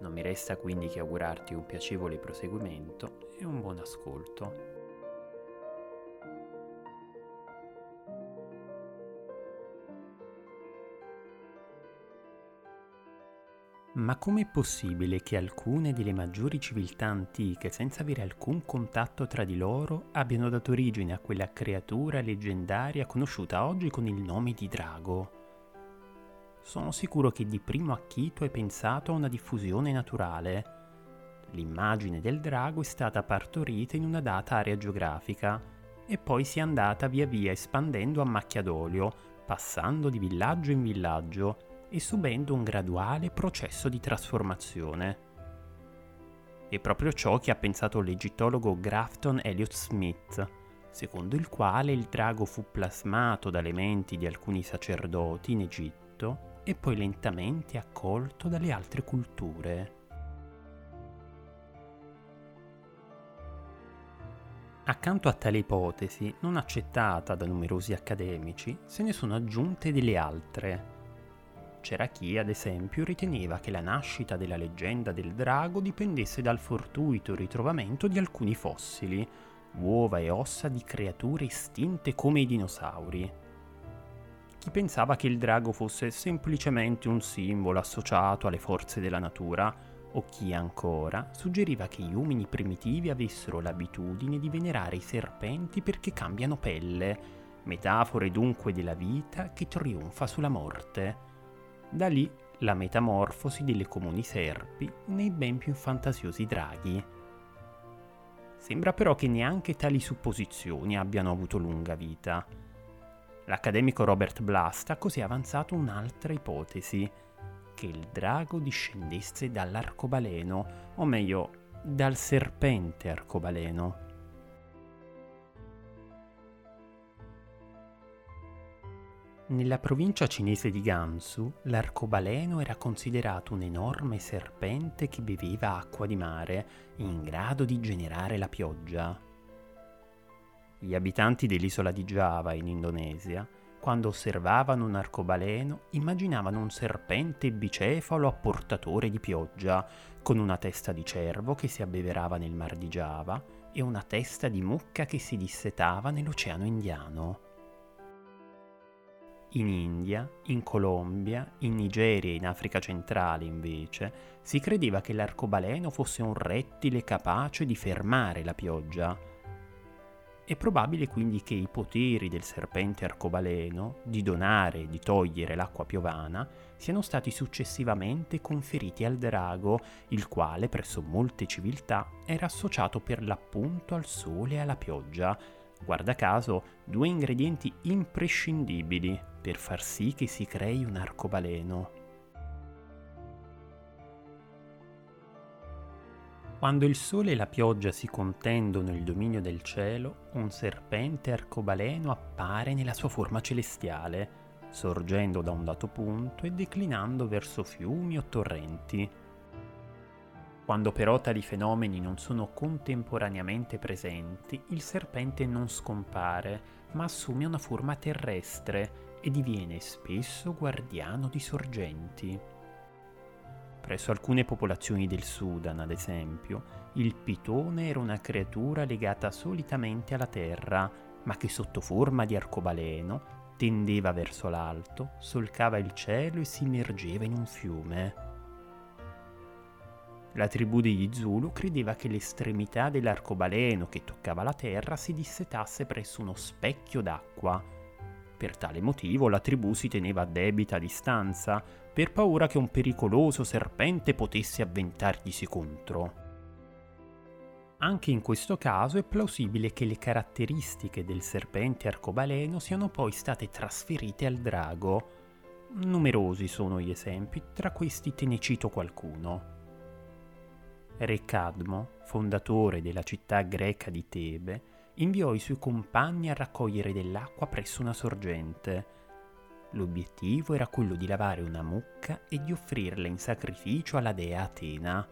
non mi resta quindi che augurarti un piacevole proseguimento e un buon ascolto. Ma com'è possibile che alcune delle maggiori civiltà antiche, senza avere alcun contatto tra di loro, abbiano dato origine a quella creatura leggendaria conosciuta oggi con il nome di drago? Sono sicuro che di primo acchito hai pensato a una diffusione naturale. L'immagine del drago è stata partorita in una data area geografica e poi si è andata via via espandendo a macchia d'olio, passando di villaggio in villaggio e subendo un graduale processo di trasformazione. È proprio ciò che ha pensato l'egittologo Grafton Elliot Smith, secondo il quale il drago fu plasmato dalle menti di alcuni sacerdoti in Egitto e poi lentamente accolto dalle altre culture. Accanto a tale ipotesi, non accettata da numerosi accademici, se ne sono aggiunte delle altre. C'era chi, ad esempio, riteneva che la nascita della leggenda del drago dipendesse dal fortuito ritrovamento di alcuni fossili, uova e ossa di creature estinte come i dinosauri chi pensava che il drago fosse semplicemente un simbolo associato alle forze della natura, o chi ancora suggeriva che gli uomini primitivi avessero l'abitudine di venerare i serpenti perché cambiano pelle, metafore dunque della vita che trionfa sulla morte. Da lì la metamorfosi delle comuni serpi nei ben più fantasiosi draghi. Sembra però che neanche tali supposizioni abbiano avuto lunga vita. L'accademico Robert Blast ha così avanzato un'altra ipotesi, che il drago discendesse dall'arcobaleno, o meglio, dal serpente arcobaleno. Nella provincia cinese di Gansu, l'arcobaleno era considerato un enorme serpente che beveva acqua di mare, in grado di generare la pioggia. Gli abitanti dell'isola di Java in Indonesia, quando osservavano un arcobaleno, immaginavano un serpente bicefalo a portatore di pioggia, con una testa di cervo che si abbeverava nel mar di Java e una testa di mucca che si dissetava nell'Oceano Indiano. In India, in Colombia, in Nigeria e in Africa centrale, invece, si credeva che l'arcobaleno fosse un rettile capace di fermare la pioggia, è probabile quindi che i poteri del serpente arcobaleno di donare e di togliere l'acqua piovana siano stati successivamente conferiti al drago, il quale presso molte civiltà era associato per l'appunto al sole e alla pioggia, guarda caso due ingredienti imprescindibili per far sì che si crei un arcobaleno. Quando il sole e la pioggia si contendono il dominio del cielo, un serpente arcobaleno appare nella sua forma celestiale, sorgendo da un dato punto e declinando verso fiumi o torrenti. Quando però tali fenomeni non sono contemporaneamente presenti, il serpente non scompare, ma assume una forma terrestre e diviene spesso guardiano di sorgenti. Presso alcune popolazioni del Sudan, ad esempio, il pitone era una creatura legata solitamente alla terra, ma che sotto forma di arcobaleno tendeva verso l'alto, solcava il cielo e si immergeva in un fiume. La tribù degli Zulu credeva che l'estremità dell'arcobaleno che toccava la terra si dissetasse presso uno specchio d'acqua. Per tale motivo la tribù si teneva a debita distanza, per paura che un pericoloso serpente potesse avventarglisi contro. Anche in questo caso è plausibile che le caratteristiche del serpente arcobaleno siano poi state trasferite al drago. Numerosi sono gli esempi, tra questi te ne cito qualcuno. Re Cadmo, fondatore della città greca di Tebe, inviò i suoi compagni a raccogliere dell'acqua presso una sorgente. L'obiettivo era quello di lavare una mucca e di offrirla in sacrificio alla dea Atena.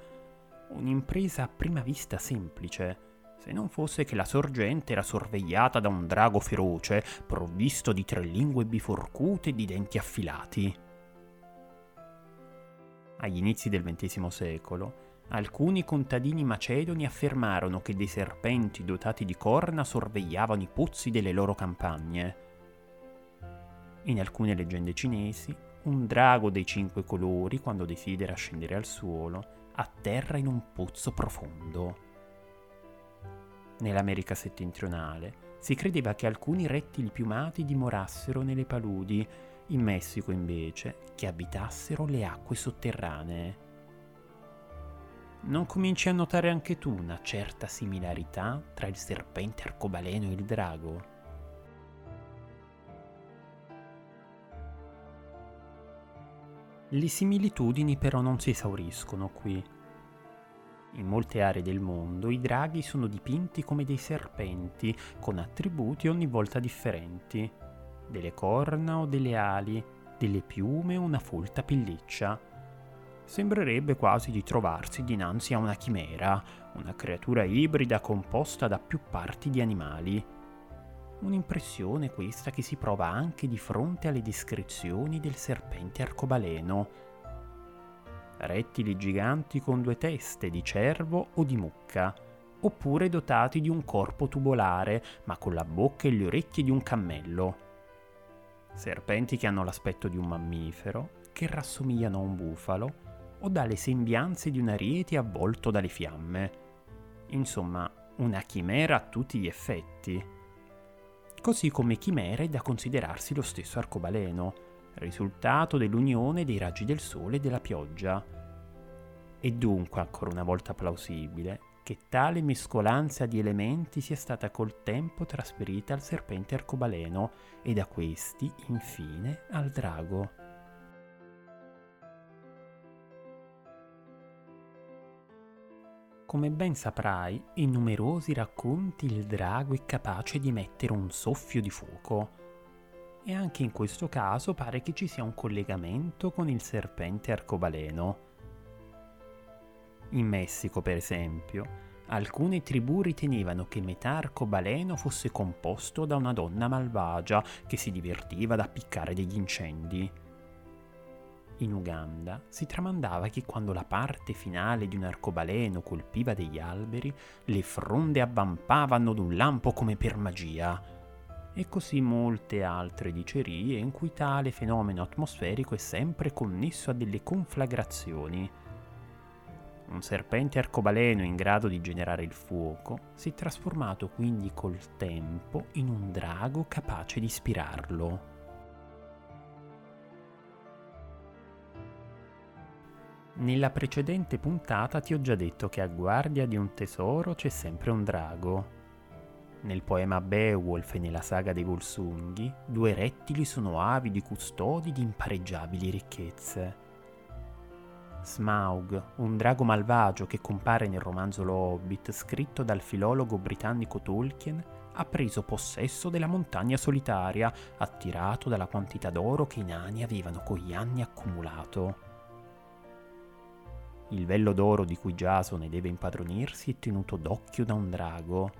Un'impresa a prima vista semplice, se non fosse che la sorgente era sorvegliata da un drago feroce, provvisto di tre lingue biforcute e di denti affilati. Agli inizi del XX secolo, alcuni contadini macedoni affermarono che dei serpenti dotati di corna sorvegliavano i pozzi delle loro campagne. In alcune leggende cinesi, un drago dei cinque colori, quando desidera scendere al suolo, atterra in un pozzo profondo. Nell'America settentrionale si credeva che alcuni rettili piumati dimorassero nelle paludi, in Messico invece che abitassero le acque sotterranee. Non cominci a notare anche tu una certa similarità tra il serpente arcobaleno e il drago? Le similitudini però non si esauriscono qui. In molte aree del mondo i draghi sono dipinti come dei serpenti, con attributi ogni volta differenti, delle corna o delle ali, delle piume o una folta pelliccia. Sembrerebbe quasi di trovarsi dinanzi a una chimera, una creatura ibrida composta da più parti di animali. Un'impressione questa che si prova anche di fronte alle descrizioni del serpente arcobaleno, rettili giganti con due teste di cervo o di mucca, oppure dotati di un corpo tubolare, ma con la bocca e le orecchie di un cammello. Serpenti che hanno l'aspetto di un mammifero, che rassomigliano a un bufalo, o dalle sembianze di un ariete avvolto dalle fiamme. Insomma, una chimera a tutti gli effetti. Così come chimera è da considerarsi lo stesso arcobaleno, risultato dell'unione dei raggi del sole e della pioggia. È dunque ancora una volta plausibile che tale mescolanza di elementi sia stata col tempo trasferita al serpente arcobaleno e da questi, infine, al drago. Come ben saprai, in numerosi racconti il drago è capace di emettere un soffio di fuoco, e anche in questo caso pare che ci sia un collegamento con il serpente arcobaleno. In Messico, per esempio, alcune tribù ritenevano che metà arcobaleno fosse composto da una donna malvagia che si divertiva ad appiccare degli incendi. In Uganda si tramandava che quando la parte finale di un arcobaleno colpiva degli alberi, le fronde avvampavano d'un lampo come per magia e così molte altre dicerie in cui tale fenomeno atmosferico è sempre connesso a delle conflagrazioni. Un serpente arcobaleno in grado di generare il fuoco si è trasformato quindi col tempo in un drago capace di ispirarlo. Nella precedente puntata ti ho già detto che a guardia di un tesoro c'è sempre un drago nel poema Beowulf e nella saga dei Volsunghi, due rettili sono avidi custodi di impareggiabili ricchezze. Smaug, un drago malvagio che compare nel romanzo Lo Hobbit scritto dal filologo britannico Tolkien, ha preso possesso della montagna solitaria, attirato dalla quantità d'oro che i nani avevano con gli anni accumulato. Il vello d'oro di cui Jasone deve impadronirsi è tenuto d'occhio da un drago,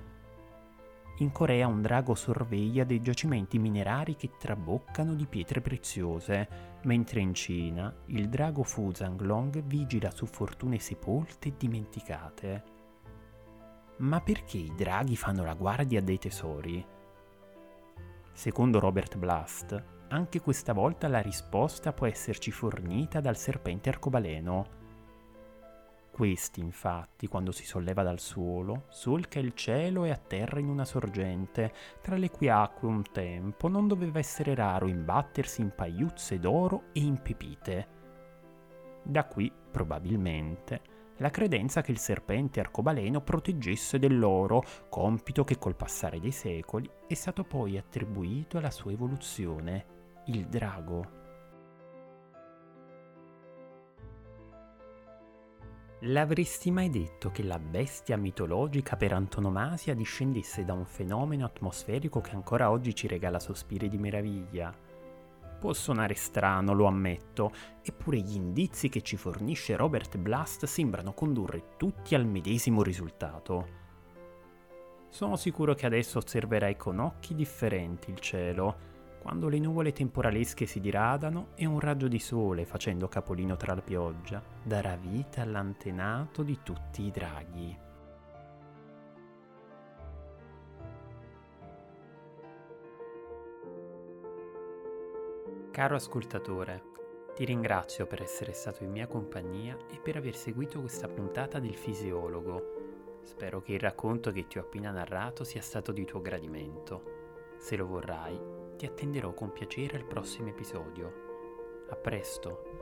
in Corea un drago sorveglia dei giacimenti minerari che traboccano di pietre preziose, mentre in Cina il drago Fu Zhanglong vigila su fortune sepolte e dimenticate. Ma perché i draghi fanno la guardia dei tesori? Secondo Robert Blast, anche questa volta la risposta può esserci fornita dal serpente arcobaleno, questi, infatti, quando si solleva dal suolo, solca il cielo e atterra in una sorgente, tra le cui acque un tempo non doveva essere raro imbattersi in pagliuzze d'oro e in pepite. Da qui, probabilmente, la credenza che il serpente arcobaleno proteggesse dell'oro, compito che col passare dei secoli è stato poi attribuito alla sua evoluzione, il drago. L'avresti mai detto che la bestia mitologica per antonomasia discendesse da un fenomeno atmosferico che ancora oggi ci regala sospiri di meraviglia? Può suonare strano, lo ammetto, eppure gli indizi che ci fornisce Robert Blast sembrano condurre tutti al medesimo risultato. Sono sicuro che adesso osserverai con occhi differenti il cielo, quando le nuvole temporalesche si diradano e un raggio di sole, facendo capolino tra la pioggia, darà vita all'antenato di tutti i draghi. Caro ascoltatore, ti ringrazio per essere stato in mia compagnia e per aver seguito questa puntata del fisiologo. Spero che il racconto che ti ho appena narrato sia stato di tuo gradimento. Se lo vorrai, ti attenderò con piacere al prossimo episodio. A presto!